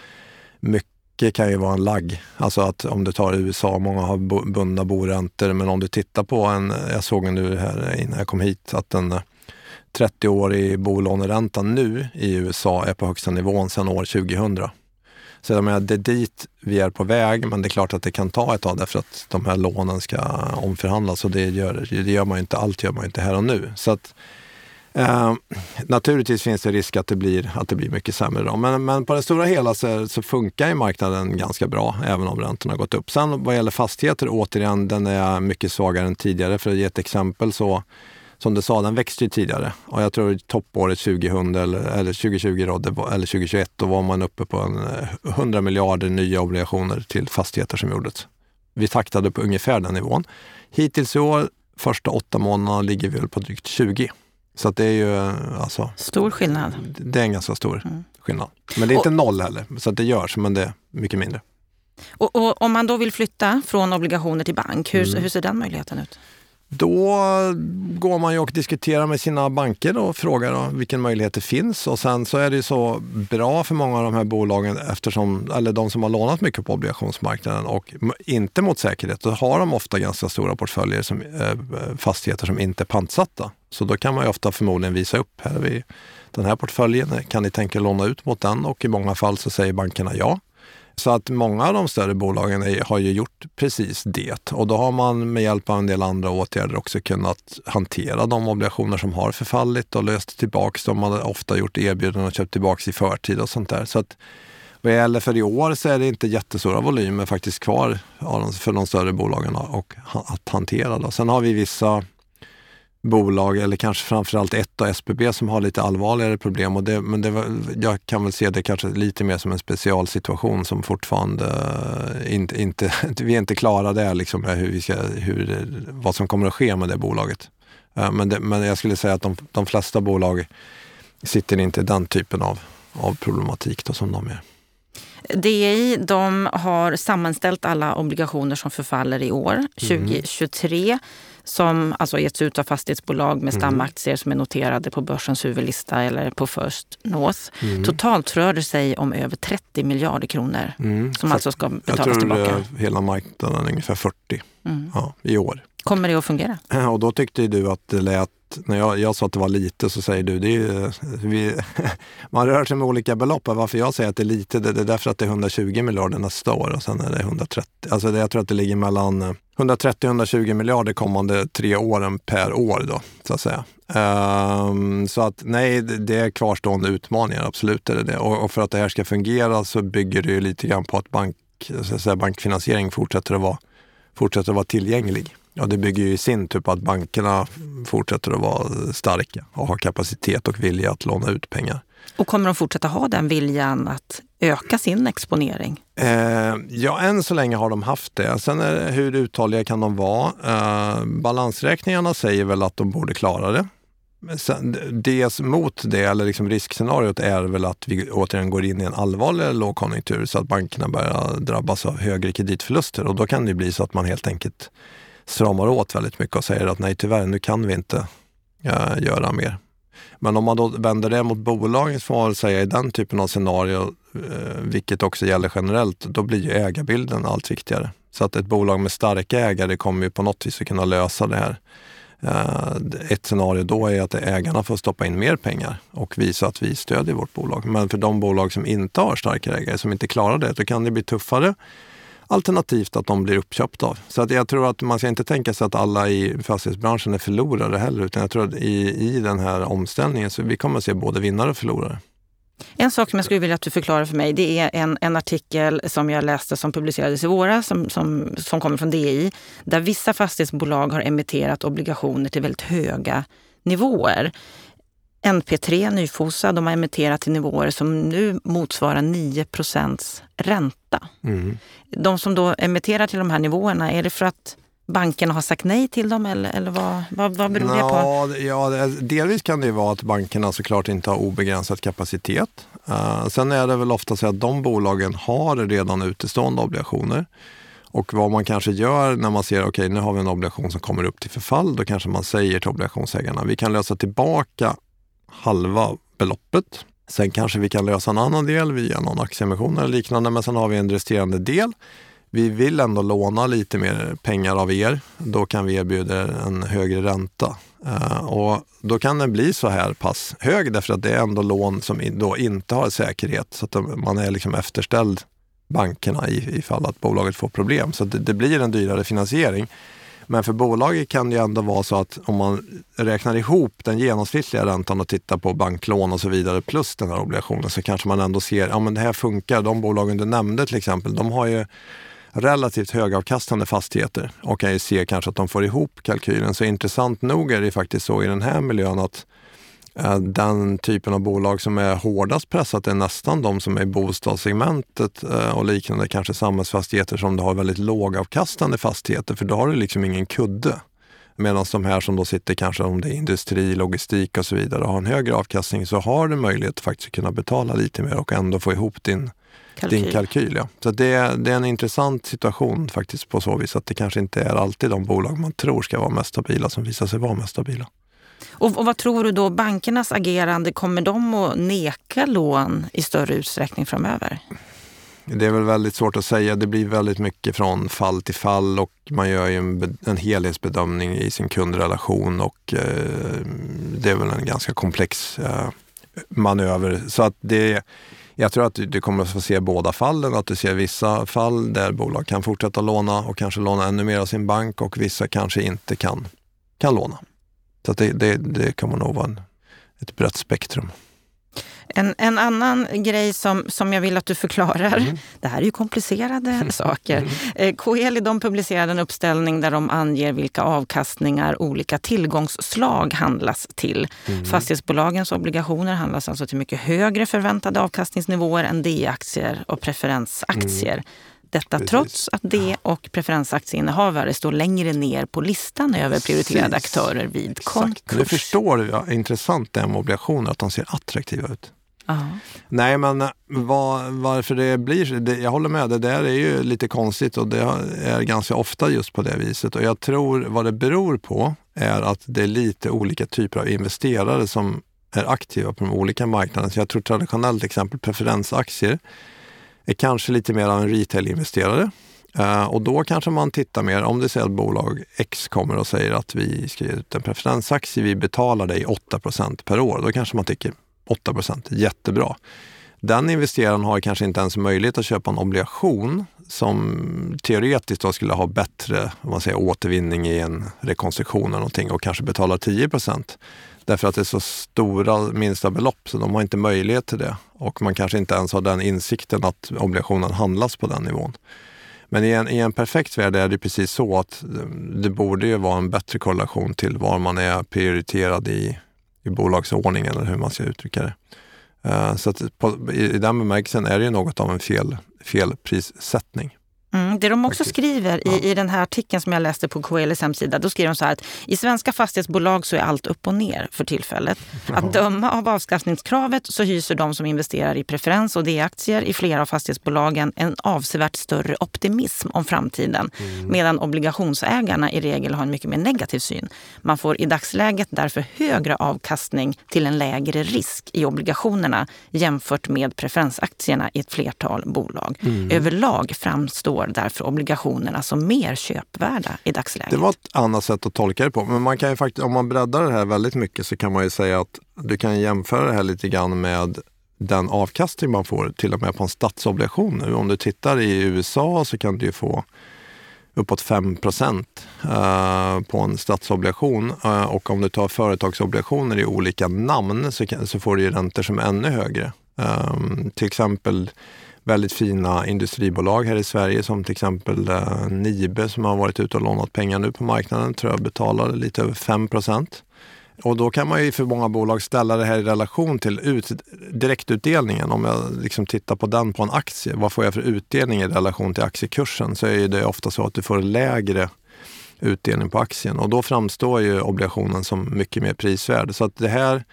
mycket kan ju vara en lagg. Alltså att om du tar USA, många har bundna boräntor, men om du tittar på en, jag såg nu här innan jag kom hit, att en eh, 30-årig bolåneränta nu i USA är på högsta nivån sedan år 2000. Så jag menar, det är dit vi är på väg, men det är klart att det kan ta ett tag därför att de här lånen ska omförhandlas och det gör, det gör man ju inte, allt gör man ju inte här och nu. Så att, eh, naturligtvis finns det risk att det blir, att det blir mycket sämre då. Men, men på det stora hela så, så funkar ju marknaden ganska bra, även om räntorna har gått upp. Sen vad gäller fastigheter, återigen, den är mycket svagare än tidigare. För att ge ett exempel så som du sa, den växte ju tidigare. Och jag tror toppåret 2000 eller, eller 2020 då, eller 2021, då var man uppe på en 100 eh, miljarder nya obligationer till fastigheter som gjordes. Vi taktade på ungefär den nivån. Hittills i år, första åtta månaderna, ligger vi väl på drygt 20. Så det är ju eh, alltså... Stor skillnad. Det är en ganska stor mm. skillnad. Men det är inte och, noll heller, så det görs, men det är mycket mindre. Och, och, om man då vill flytta från obligationer till bank, hur, mm. hur ser den möjligheten ut? Då går man ju och diskuterar med sina banker och frågar då vilken möjlighet det finns. Och sen så är det så bra för många av de här bolagen, eftersom, eller de som har lånat mycket på obligationsmarknaden och inte mot säkerhet, då har de ofta ganska stora portföljer, som, eh, eh, fastigheter som inte är pantsatta. Så då kan man ju ofta förmodligen visa upp, här har vi den här portföljen, kan ni tänka er låna ut mot den? Och i många fall så säger bankerna ja. Så att många av de större bolagen är, har ju gjort precis det och då har man med hjälp av en del andra åtgärder också kunnat hantera de obligationer som har förfallit och löst tillbaks dem. Man har ofta gjort erbjudanden och köpt tillbaks i förtid och sånt där. Så att vad gäller för i år så är det inte jättestora volymer faktiskt kvar för de större bolagen att hantera. Då. Sen har vi vissa bolag, eller kanske framförallt ett och SBB som har lite allvarligare problem. Och det, men det var, jag kan väl se det kanske lite mer som en specialsituation som fortfarande eh, inte, inte vi är inte klara där, liksom, hur vi ska, hur, vad som kommer att ske med det bolaget. Eh, men, det, men jag skulle säga att de, de flesta bolag sitter inte i den typen av, av problematik då, som de är. DI de har sammanställt alla obligationer som förfaller i år, 2023. Mm som alltså getts ut av fastighetsbolag med mm. stamaktier som är noterade på börsens huvudlista eller på First North. Mm. Totalt rör det sig om över 30 miljarder kronor mm. som Så alltså ska betalas tillbaka. Jag tror hela marknaden är ungefär 40 mm. ja, i år. Kommer det att fungera? Och då tyckte du att det lät när jag, jag sa att det var lite så säger du, det är, vi, man rör sig med olika belopp. Varför jag säger att det är lite, det, det är därför att det är 120 miljarder nästa år och sen är det 130. Alltså det, jag tror att det ligger mellan eh, 130-120 miljarder kommande tre åren per år då, så att säga. Um, så att nej, det är kvarstående utmaningar, absolut är det det. Och, och, för att det här ska fungera så bygger det ju lite grann på att bank, så att säga, bankfinansiering fortsätter att vara, fortsätter att vara tillgänglig. Ja, det bygger ju i sin tur på att bankerna fortsätter att vara starka och ha kapacitet och vilja att låna ut pengar. Och kommer de fortsätta ha den viljan att öka sin exponering? Eh, ja, än så länge har de haft det. Sen är det, hur uthålliga kan de vara? Eh, balansräkningarna säger väl att de borde klara det. Sen, dels mot det, eller liksom riskscenariot, är väl att vi återigen går in i en allvarlig lågkonjunktur så att bankerna börjar drabbas av högre kreditförluster och då kan det bli så att man helt enkelt stramar åt väldigt mycket och säger att nej tyvärr, nu kan vi inte eh, göra mer. Men om man då vänder det mot bolagen får man säga i den typen av scenario, eh, vilket också gäller generellt, då blir ju ägarbilden allt viktigare. Så att ett bolag med starka ägare kommer ju på något vis att kunna lösa det här. Eh, ett scenario då är att ägarna får stoppa in mer pengar och visa att vi stödjer vårt bolag. Men för de bolag som inte har starka ägare, som inte klarar det, då kan det bli tuffare. Alternativt att de blir uppköpta av. Så att jag tror att man ska inte tänka sig att alla i fastighetsbranschen är förlorare heller, utan jag tror att i, i den här omställningen så vi kommer att se både vinnare och förlorare. En sak som jag skulle vilja att du förklarar för mig, det är en, en artikel som jag läste som publicerades i våras, som, som, som kommer från DI, där vissa fastighetsbolag har emitterat obligationer till väldigt höga nivåer. NP3, Nyfosa, de har emitterat till nivåer som nu motsvarar 9 ränta. Mm. De som då emitterar till de här nivåerna, är det för att bankerna har sagt nej till dem eller, eller vad, vad, vad beror det på? Ja, delvis kan det vara att bankerna såklart inte har obegränsad kapacitet. Uh, sen är det väl ofta så att de bolagen har redan utestående obligationer. Och vad man kanske gör när man ser, okej okay, nu har vi en obligation som kommer upp till förfall, då kanske man säger till obligationsägarna, vi kan lösa tillbaka halva beloppet. Sen kanske vi kan lösa en annan del via någon aktieemission eller liknande, men sen har vi en resterande del vi vill ändå låna lite mer pengar av er. Då kan vi erbjuda en högre ränta. Eh, och då kan den bli så här pass hög därför att det är ändå lån som då inte har säkerhet. Så att man är liksom efterställd bankerna ifall att bolaget får problem. Så det, det blir en dyrare finansiering. Men för bolaget kan det ju ändå vara så att om man räknar ihop den genomsnittliga räntan och tittar på banklån och så vidare plus den här obligationen så kanske man ändå ser, ja men det här funkar. De bolagen du nämnde till exempel, de har ju relativt högavkastande fastigheter och kan ju se kanske att de får ihop kalkylen. Så intressant nog är det faktiskt så i den här miljön att den typen av bolag som är hårdast pressat är nästan de som är i bostadssegmentet eh, och liknande, kanske samhällsfastigheter som du har väldigt lågavkastande fastigheter, för då har du liksom ingen kudde. Medan de här som då sitter kanske om det är industri, logistik och så vidare och har en högre avkastning så har du möjlighet att faktiskt kunna betala lite mer och ändå få ihop din kalkyl. din kalkyl. Ja. Så det, det är en intressant situation faktiskt på så vis att det kanske inte är alltid de bolag man tror ska vara mest stabila som visar sig vara mest stabila. Och, och, vad tror du då, bankernas agerande, kommer de att neka lån i större utsträckning framöver? Det är väl väldigt svårt att säga. Det blir väldigt mycket från fall till fall och man gör ju en, en helhetsbedömning i sin kundrelation och eh, det är väl en ganska komplex eh, manöver. Så att det jag tror att du kommer att få se båda fallen, att du ser vissa fall där bolag kan fortsätta låna och kanske låna ännu mer av sin bank och vissa kanske inte kan, kan låna. Så det, det, det kommer nog vara en, ett brett spektrum. En, en annan grej som, som jag vill att du förklarar, mm. det här är ju komplicerade mm. saker. Mm. Eh, Coeli de publicerade en uppställning där de anger vilka avkastningar olika tillgångsslag handlas till. Mm. Fastighetsbolagens obligationer handlas alltså till mycket högre förväntade avkastningsnivåer än D-aktier och preferensaktier. Detta Precis. trots att D och preferensaktieinnehavare står längre ner på listan över prioriterade Precis. aktörer vid Exakt. konkurs. Du förstår hur intressant det är med obligationer, att de ser attraktiva ut. Nej, men eh, var, varför det blir det, Jag håller med, det där är ju lite konstigt och det är ganska ofta just på det viset. Och jag tror vad det beror på är att det är lite olika typer av investerare som är aktiva på de olika marknaderna. Så jag tror traditionellt exempel preferensaktier är kanske lite mer av en retail-investerare. Uh, och då kanske man tittar mer, om det är att bolag X kommer och säger att vi ska ge ut en preferensaktie, vi betalar dig 8% per år. Då kanske man tycker 8% jättebra. Den investeraren har kanske inte ens möjlighet att köpa en obligation som teoretiskt då skulle ha bättre om man säger, återvinning i en rekonstruktion eller någonting och kanske betalar 10 Därför att det är så stora minsta belopp så de har inte möjlighet till det. Och man kanske inte ens har den insikten att obligationen handlas på den nivån. Men i en, i en perfekt värld är det precis så att eh, det borde ju vara en bättre korrelation till var man är prioriterad i, i bolagsordningen eller hur man ska uttrycka det. Uh, så att på, i, i den bemärkelsen är det ju något av en fel, felprissättning. Mm. Det de också skriver i, i den här artikeln som jag läste på KLs hemsida, då skriver de så här att i svenska fastighetsbolag så är allt upp och ner för tillfället. Att döma av avskaffningskravet så hyser de som investerar i preferens och D-aktier i flera av fastighetsbolagen en avsevärt större optimism om framtiden. Mm. Medan obligationsägarna i regel har en mycket mer negativ syn. Man får i dagsläget därför högre avkastning till en lägre risk i obligationerna jämfört med preferensaktierna i ett flertal bolag. Mm. Överlag framstår därför obligationerna som mer köpvärda i dagsläget. Det var ett annat sätt att tolka det på. Men man kan ju faktiskt, om man breddar det här väldigt mycket så kan man ju säga att du kan jämföra det här lite grann med den avkastning man får till och med på en statsobligation. Nu, om du tittar i USA så kan du ju få uppåt 5 procent eh, på en statsobligation. Eh, och om du tar företagsobligationer i olika namn så får du ju räntor som är ännu högre. Eh, till exempel väldigt fina industribolag här i Sverige som till exempel eh, Nibe som har varit ute och lånat pengar nu på marknaden tror jag betalade lite över 5 procent. Och då kan man ju för många bolag ställa det här i relation till ut, direktutdelningen. Om jag liksom tittar på den på en aktie, vad får jag för utdelning i relation till aktiekursen? Så är det ofta så att du får lägre utdelning på aktien och då framstår ju obligationen som mycket mer prisvärd. Så att det här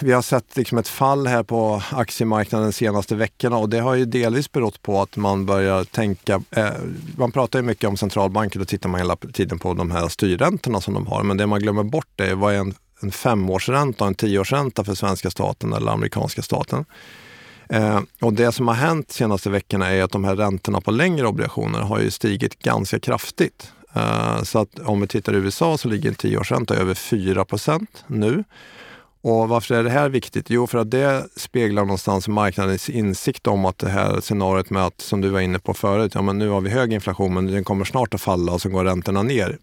vi har sett liksom ett fall här på aktiemarknaden de senaste veckorna och det har ju delvis berott på att man börjar tänka... Eh, man pratar ju mycket om centralbanker, då tittar man hela tiden på de här styrräntorna som de har. Men det man glömmer bort är vad är en, en femårsränta och en tioårsränta för svenska staten eller amerikanska staten. Eh, och det som har hänt de senaste veckorna är att de här räntorna på längre obligationer har ju stigit ganska kraftigt. Eh, så att om vi tittar i USA så ligger en tioårsränta över 4% nu. Och varför är det här viktigt? Jo, för att det speglar någonstans marknadens insikt om att det här scenariot med att, som du var inne på förut, ja men nu har vi hög inflation men den kommer snart att falla och så går räntorna ner.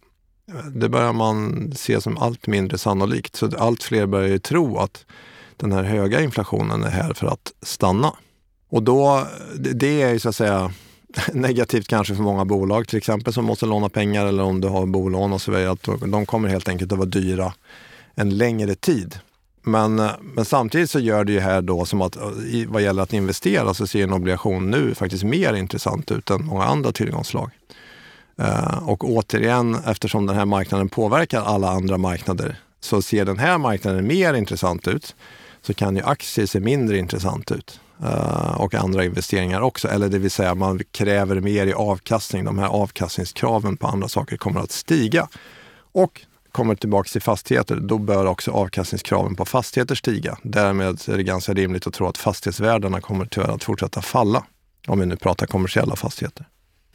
Det börjar man se som allt mindre sannolikt. Så allt fler börjar ju tro att den här höga inflationen är här för att stanna. Och då, det är ju så att säga negativt kanske för många bolag till exempel som måste låna pengar eller om du har bolån och så vidare. Att de kommer helt enkelt att vara dyra en längre tid. Men, men samtidigt så gör det ju här då som att eh, vad gäller att investera så ser en obligation nu faktiskt mer intressant ut än många andra tillgångsslag. Eh, och återigen, eftersom den här marknaden påverkar alla andra marknader så ser den här marknaden mer intressant ut så kan ju aktier se mindre intressant ut. Eh, och andra investeringar också. Eller det vill säga man kräver mer i avkastning. De här avkastningskraven på andra saker kommer att stiga. Och kommer tillbaka till fastigheter, då bör också avkastningskraven på fastigheter stiga. Därmed är det ganska rimligt att tro att fastighetsvärdena kommer tyvärr att fortsätta falla. Om vi nu pratar kommersiella fastigheter.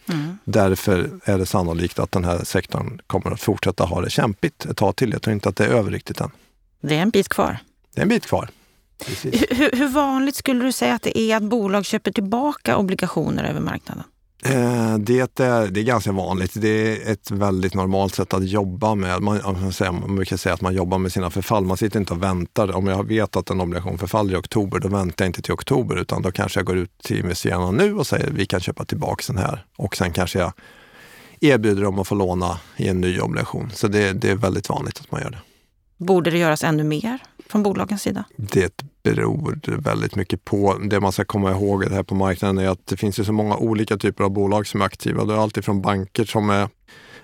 Mm. Därför är det sannolikt att den här sektorn kommer att fortsätta ha det kämpigt ett tag till. Jag tror inte att det är över riktigt än. Det är en bit kvar. Det är en bit kvar. Hur, hur vanligt skulle du säga att det är att bolag köper tillbaka obligationer över marknaden? Eh, det är, det är ganska vanligt. Det är ett väldigt normalt sätt att jobba med. Man, man brukar säga att man jobbar med sina förfall. Man sitter inte och väntar. Om jag vet att en obligation förfaller i oktober, då väntar jag inte till oktober utan då kanske jag går ut till investerarna nu och säger vi kan köpa tillbaka den här. Och sen kanske jag erbjuder dem att få låna i en ny obligation. Så det, det är väldigt vanligt att man gör det. Borde det göras ännu mer från bolagens sida? Det beror väldigt mycket på. Det man ska komma ihåg här på marknaden är att det finns ju så många olika typer av bolag som är aktiva. Det är alltifrån banker som är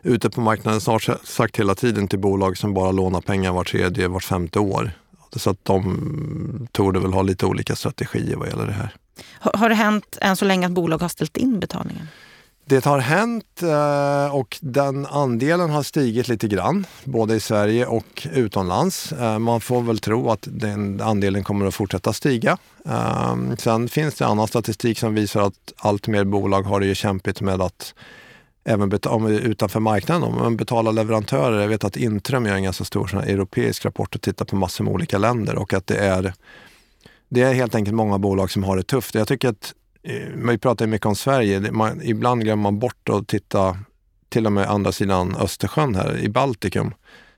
ute på marknaden snart sagt hela tiden till bolag som bara lånar pengar var tredje, vart femte år. Så att de torde väl ha lite olika strategier vad gäller det här. Har det hänt än så länge att bolag har ställt in betalningen? Det har hänt eh, och den andelen har stigit lite grann, både i Sverige och utomlands. Eh, man får väl tro att den andelen kommer att fortsätta stiga. Ehm, sen finns det annan statistik som visar att allt mer bolag har det ju kämpigt med att även om utanför marknaden, om man betalar leverantörer. Jag vet att Intrum gör en ganska stor sån europeisk rapport och tittar på massor med olika länder och att det är, det är helt enkelt många bolag som har det tufft. Jag tycker att Eh, vi pratar mycket om Sverige. Man, ibland glömmer man bort att titta till och med andra sidan Östersjön här i Baltikum.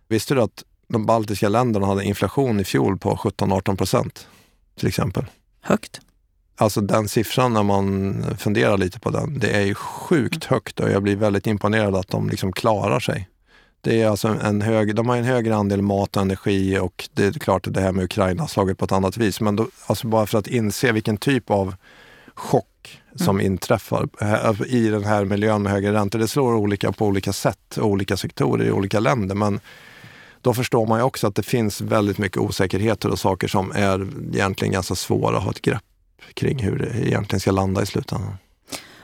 Visste du att de baltiska länderna hade inflation i fjol på 17-18 procent till exempel? Högt. Alltså den siffran när man funderar lite på den, det är ju sjukt högt och jag blir väldigt imponerad att de liksom klarar sig. Det är alltså en hög, de har en högre andel mat och energi och det är klart att det här med Ukraina har slagit på ett annat vis. Men då, alltså bara för att inse vilken typ av chock som Mm. inträffar eh, i den här miljön med högre räntor. Det slår olika på olika sätt, olika sektorer i olika länder. Men då förstår man ju också att det finns väldigt mycket osäkerheter och saker som är egentligen ganska svåra att ha ett grepp kring hur det egentligen ska landa i slutändan.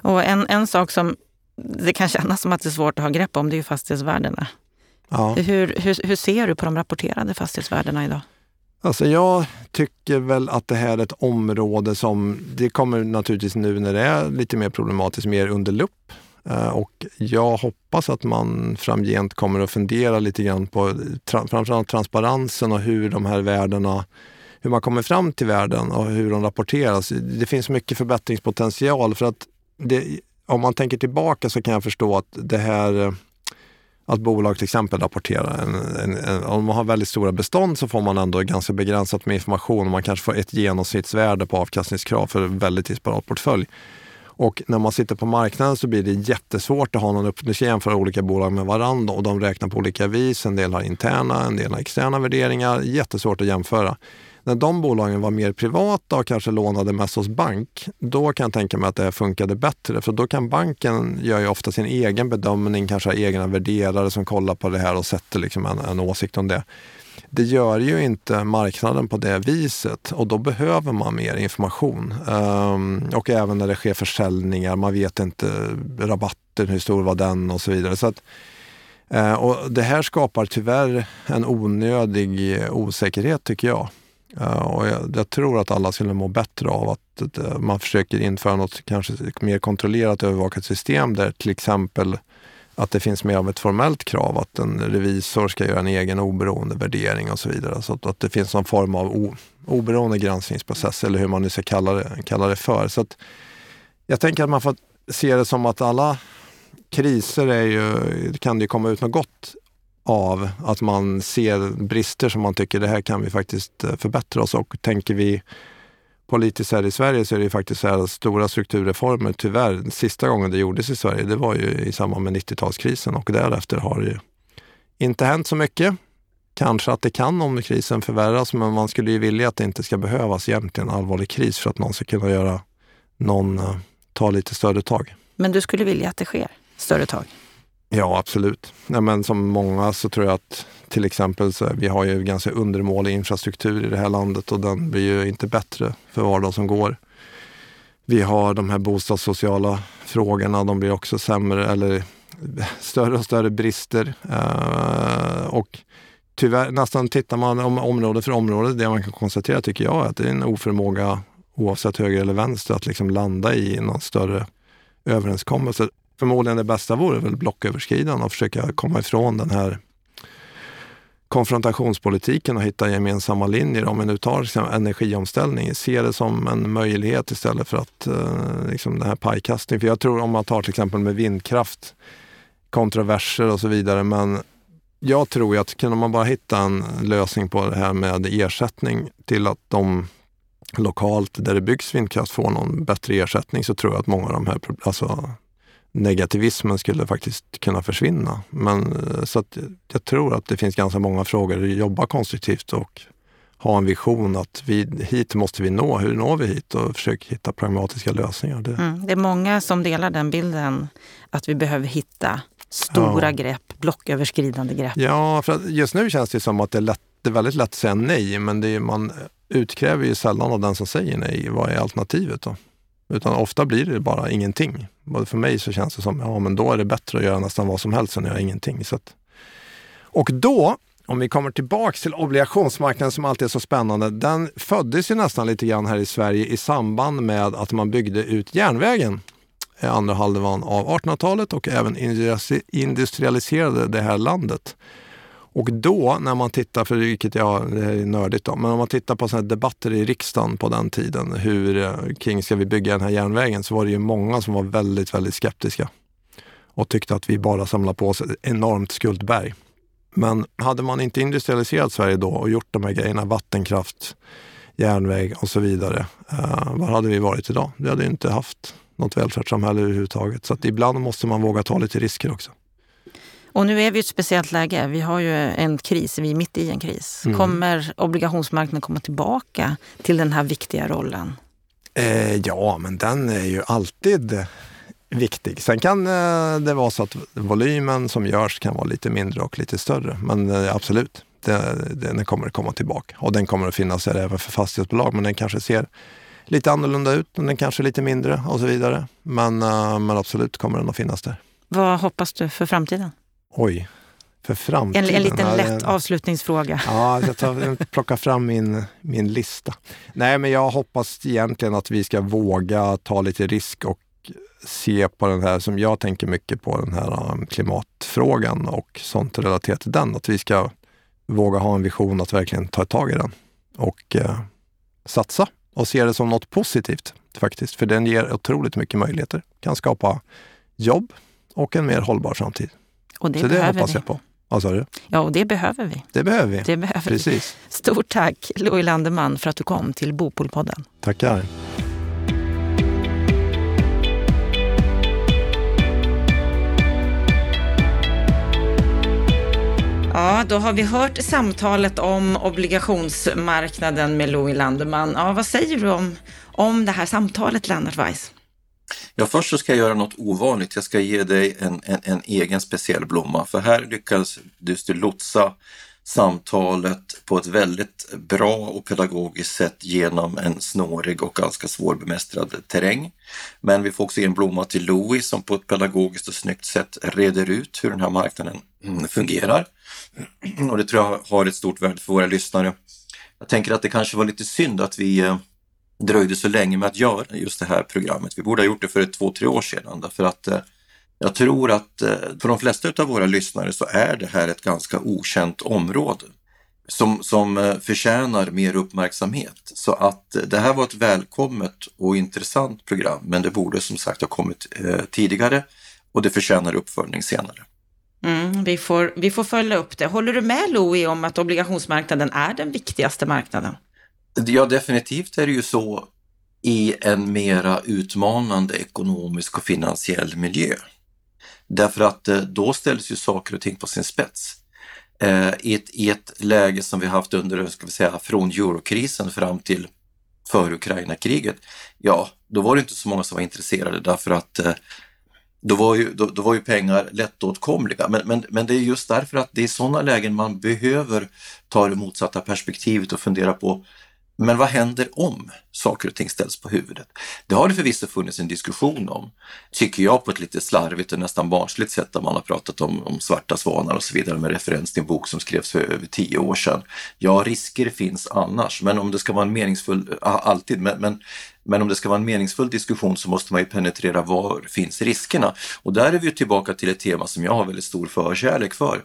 Och en, en sak som det kan kännas som att det är svårt att ha grepp om, det är ju fastighetsvärdena. Ja. Hur, hur, hur ser du på de rapporterade fastighetsvärdena idag? Alltså jag tycker väl att det här är ett område som, det kommer naturligtvis nu när det är lite mer problematiskt, mer under lupp. Eh, och jag hoppas att man framgent kommer att fundera lite grann på tra- framförallt transparensen och hur de här värdena, hur man kommer fram till värden och hur de rapporteras. Det finns mycket förbättringspotential för att det, om man tänker tillbaka så kan jag förstå att det här att bolag till exempel rapporterar. En, en, en, om man har väldigt stora bestånd så får man ändå ganska begränsat med information. Man kanske får ett genomsnittsvärde på avkastningskrav för en väldigt disparat portfölj. Och när man sitter på marknaden så blir det jättesvårt att ha någon upp... Du ska jämföra olika bolag med varandra och de räknar på olika vis. En del har interna, en del har externa värderingar. Jättesvårt att jämföra. När de bolagen var mer privata och kanske lånade mest hos bank, då kan jag tänka mig att det här funkade bättre. För då kan banken göra ju ofta sin egen bedömning, kanske ha egna värderare som kollar på det här och sätter liksom en, en åsikt om det. Det gör ju inte marknaden på det viset och då behöver man mer information. Um, och även när det sker försäljningar, man vet inte rabatten, hur stor var den och så vidare. Så att, eh, och det här skapar tyvärr en onödig osäkerhet tycker jag. Och jag, jag tror att alla skulle må bättre av att, eh, man försöker införa något kanske mer kontrollerat övervakat system där till exempel att det finns mer av ett formellt krav att en revisor ska göra en egen oberoende värdering och så vidare. Så att, att det finns någon form av o, oberoende granskningsprocess eller hur man nu ska kalla det, kalla det för. Så att jag tänker att man får se det som att alla kriser är ju, kan det ju komma ut något gott av att man ser brister som man tycker det här kan vi faktiskt eh, förbättra oss och tänker vi politiskt här i Sverige så är det ju faktiskt så här stora strukturreformer tyvärr. Sista gången det gjordes i Sverige det var ju i samband med 90-talskrisen och därefter har det ju inte hänt så mycket. Kanske att det kan om krisen förvärras men man skulle ju vilja att det inte ska behövas egentligen allvarlig kris för att någon ska kunna göra någon eh, ta lite större tag. Men du skulle vilja att det sker större tag? Ja, absolut. Nej, men som många så tror jag att till exempel så vi har ju ganska undermålig infrastruktur i det här landet och den blir ju inte bättre för var dag som går. Vi har de här bostadssociala frågorna, de blir också sämre eller större och större brister. Uh, och tyvärr, nästan tittar man om område för område, det man kan konstatera tycker jag är att det är en oförmåga oavsett höger eller vänster att liksom landa i någon större överenskommelse förmodligen det bästa vore väl blocköverskridande och försöka komma ifrån den här konfrontationspolitiken och hitta gemensamma linjer. Om vi nu tar liksom, energiomställning, se det som en möjlighet istället för att eh, liksom den här pajkastningen. För jag tror om man tar till exempel med vindkraft, kontroverser och så vidare, men jag tror ju att kunde man bara hitta en lösning på det här med ersättning till att de lokalt där det byggs vindkraft får någon bättre ersättning så tror jag att många av de här alltså, negativismen skulle faktiskt kunna försvinna. Men så att jag tror att det finns ganska många frågor att jobba konstruktivt och ha en vision att vi, hit måste vi nå. Hur når vi hit? Och försöka hitta pragmatiska lösningar. Det, mm, det är många som delar den bilden att vi behöver hitta stora ja. grepp, blocköverskridande grepp. Ja, för just nu känns det som att det är, lätt, det är väldigt lätt att säga nej, men är, man utkräver ju sällan av den som säger nej. Vad är alternativet då? Utan ofta blir det bara ingenting. Både för mig så känns det som, ja men då är det bättre att göra nästan vad som helst än att göra ingenting. Så att... Och då, om vi kommer tillbaks till obligationsmarknaden som alltid är så spännande, den föddes ju nästan lite grann här i Sverige i samband med att man byggde ut järnvägen i andra halvan av 1800-talet och även industrialiserade det här landet. Och då när man tittar, för vilket jag, det är nördigt då, men om man tittar på sådana debatter i riksdagen på den tiden, hur eh, kring ska vi bygga den här järnvägen, så var det ju många som var väldigt, väldigt skeptiska och tyckte att vi bara samlar på oss ett enormt skuldberg. Men hade man inte industrialiserat Sverige då och gjort de här grejerna, vattenkraft, järnväg och så vidare, eh, var hade vi varit idag? Vi hade inte haft något välfärdssamhälle överhuvudtaget. Så att ibland måste man våga ta lite risker också. Och nu är vi i ett speciellt läge. Vi har ju en kris, vi är mitt i en kris. Mm. Kommer obligationsmarknaden komma tillbaka till den här viktiga rollen? Eh, ja, men den är ju alltid viktig. Sen kan eh, det vara så att volymen som görs kan vara lite mindre och lite större. Men eh, absolut, det, den kommer komma tillbaka. Och den kommer att finnas här även för fastighetsbolag, men den kanske ser lite annorlunda ut, den kanske är lite mindre och så vidare. Men, eh, men absolut kommer den att finnas där. Vad hoppas du för framtiden? Oj, för framtiden? En, en liten lätt avslutningsfråga. Ja, jag tar, plockar fram min, min lista. Nej, men jag hoppas egentligen att vi ska våga ta lite risk och se på den här, som jag tänker mycket på, den här um, klimatfrågan och sånt relaterat till den. Att vi ska våga ha en vision att verkligen ta tag i den och eh, satsa och se det som något positivt faktiskt. För den ger otroligt mycket möjligheter. Kan skapa jobb och en mer hållbar framtid. Och det Så det hoppas vi. jag på. Vad sa du? Ja, och det behöver vi. Det behöver vi. Det behöver Precis. Vi. Stort tack Louis Landeman för att du kom till Bopolpodden. Tackar. Ja, då har vi hört samtalet om obligationsmarknaden med Louis Landeman. Ja, vad säger du om, om det här samtalet, Lennart Weiss? Ja, först så ska jag göra något ovanligt. Jag ska ge dig en, en, en egen speciell blomma, för här lyckades du lotsa samtalet på ett väldigt bra och pedagogiskt sätt genom en snårig och ganska svårbemästrad terräng. Men vi får också ge en blomma till Louis som på ett pedagogiskt och snyggt sätt reder ut hur den här marknaden mm, fungerar. Och det tror jag har ett stort värde för våra lyssnare. Jag tänker att det kanske var lite synd att vi eh, dröjde så länge med att göra just det här programmet. Vi borde ha gjort det för två, tre år sedan därför att eh, jag tror att eh, för de flesta av våra lyssnare så är det här ett ganska okänt område som, som eh, förtjänar mer uppmärksamhet. Så att eh, det här var ett välkommet och intressant program, men det borde som sagt ha kommit eh, tidigare och det förtjänar uppföljning senare. Mm, vi, får, vi får följa upp det. Håller du med Louie om att obligationsmarknaden är den viktigaste marknaden? Ja, definitivt är det ju så i en mera utmanande ekonomisk och finansiell miljö. Därför att eh, då ställs ju saker och ting på sin spets. Eh, I ett, I ett läge som vi haft under, ska vi säga, från eurokrisen fram till före Ukraina-kriget, ja, då var det inte så många som var intresserade därför att eh, då var ju, då, då var ju pengar lättåtkomliga. Men, men, men det är just därför att det är i sådana lägen man behöver ta det motsatta perspektivet och fundera på men vad händer om saker och ting ställs på huvudet? Det har det förvisso funnits en diskussion om, tycker jag på ett lite slarvigt och nästan barnsligt sätt där man har pratat om, om svarta svanar och så vidare med referens till en bok som skrevs för över tio år sedan. Ja, risker finns annars, men om det ska vara en meningsfull, alltid, men, men men om det ska vara en meningsfull diskussion så måste man ju penetrera var finns riskerna? Och där är vi tillbaka till ett tema som jag har väldigt stor förkärlek för.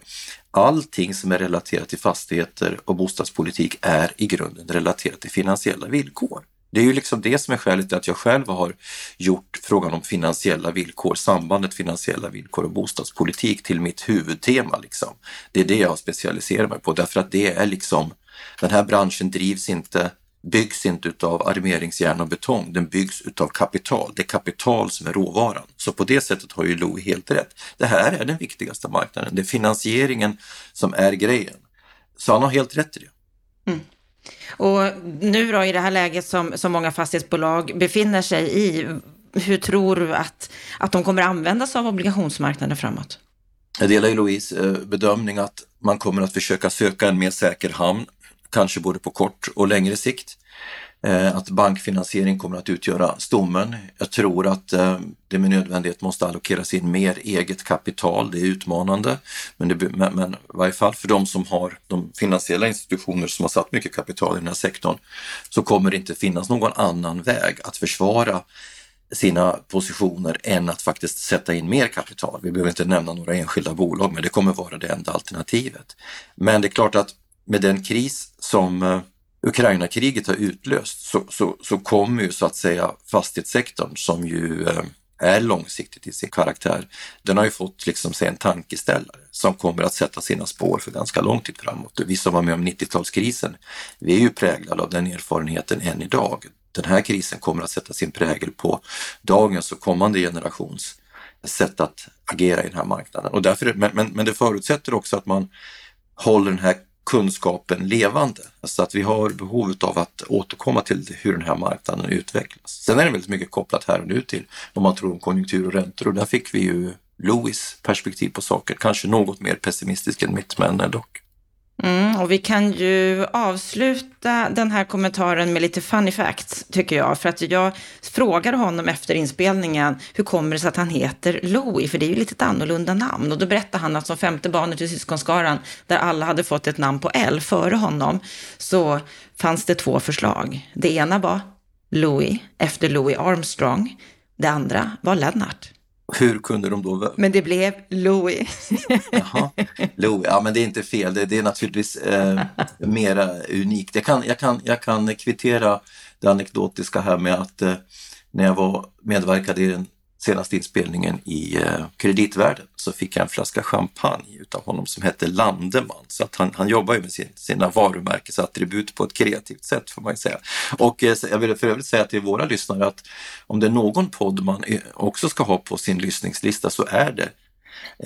Allting som är relaterat till fastigheter och bostadspolitik är i grunden relaterat till finansiella villkor. Det är ju liksom det som är skälet till att jag själv har gjort frågan om finansiella villkor, sambandet finansiella villkor och bostadspolitik till mitt huvudtema. Liksom. Det är det jag har specialiserat mig på därför att det är liksom, den här branschen drivs inte byggs inte utav armeringsjärn och betong, den byggs utav kapital. Det är kapital som är råvaran. Så på det sättet har ju Louis helt rätt. Det här är den viktigaste marknaden. Det är finansieringen som är grejen. Så han har helt rätt i det. Mm. Och nu då i det här läget som, som många fastighetsbolag befinner sig i, hur tror du att, att de kommer använda sig av obligationsmarknaden framåt? Jag delar ju Louise eh, bedömning att man kommer att försöka söka en mer säker hamn kanske både på kort och längre sikt. Eh, att bankfinansiering kommer att utgöra stommen. Jag tror att eh, det med nödvändighet måste allokeras in mer eget kapital. Det är utmanande, men, det, men, men i varje fall för de som har de finansiella institutioner som har satt mycket kapital i den här sektorn så kommer det inte finnas någon annan väg att försvara sina positioner än att faktiskt sätta in mer kapital. Vi behöver inte nämna några enskilda bolag, men det kommer vara det enda alternativet. Men det är klart att med den kris som eh, Ukraina-kriget har utlöst så, så, så kommer ju så att säga fastighetssektorn som ju eh, är långsiktigt i sin karaktär, den har ju fått liksom sig en tankeställare som kommer att sätta sina spår för ganska lång tid framåt. Vi som var med om 90-talskrisen, vi är ju präglade av den erfarenheten än idag. Den här krisen kommer att sätta sin prägel på dagens och kommande generations sätt att agera i den här marknaden. Och därför, men, men, men det förutsätter också att man håller den här kunskapen levande. Så att vi har behov av att återkomma till hur den här marknaden utvecklas. Sen är det väldigt mycket kopplat här och nu till vad man tror om konjunktur och räntor och där fick vi ju Louis perspektiv på saker, kanske något mer pessimistisk än mitt men dock. Mm, och vi kan ju avsluta den här kommentaren med lite funny facts, tycker jag. För att jag frågade honom efter inspelningen, hur kommer det sig att han heter Louis? För det är ju lite ett annorlunda namn. Och då berättade han att som femte barnet i syskonskaran, där alla hade fått ett namn på L före honom, så fanns det två förslag. Det ena var Louis, efter Louis Armstrong. Det andra var Lennart. Hur kunde de då... Men det blev Louis. Jaha, Louis. Ja, men det är inte fel. Det, det är naturligtvis eh, mera unikt. Jag kan, jag, kan, jag kan kvittera det anekdotiska här med att eh, när jag var medverkade i den senaste inspelningen i eh, kreditvärlden så fick jag en flaska champagne utav honom som hette Landeman. Så att han, han jobbar ju med sin, sina varumärkesattribut på ett kreativt sätt får man ju säga. Och eh, jag vill för övrigt säga till våra lyssnare att om det är någon podd man också ska ha på sin lyssningslista så är det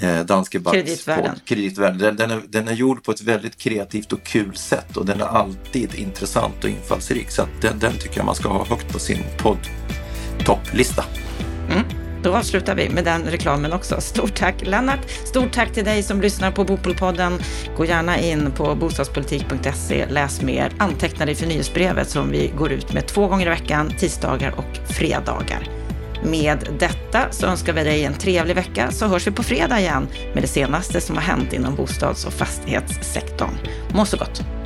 eh, Danske Banks Kreditvärlden. Podd, Kreditvärlden. Den, den, är, den är gjord på ett väldigt kreativt och kul sätt och den är alltid intressant och infallsrik. Så den, den tycker jag man ska ha högt på sin podd topplista. Mm. Då avslutar vi med den reklamen också. Stort tack Lennart. Stort tack till dig som lyssnar på Bopolpodden. Gå gärna in på bostadspolitik.se, läs mer, anteckna dig för nyhetsbrevet som vi går ut med två gånger i veckan, tisdagar och fredagar. Med detta så önskar vi dig en trevlig vecka så hörs vi på fredag igen med det senaste som har hänt inom bostads och fastighetssektorn. Må så gott!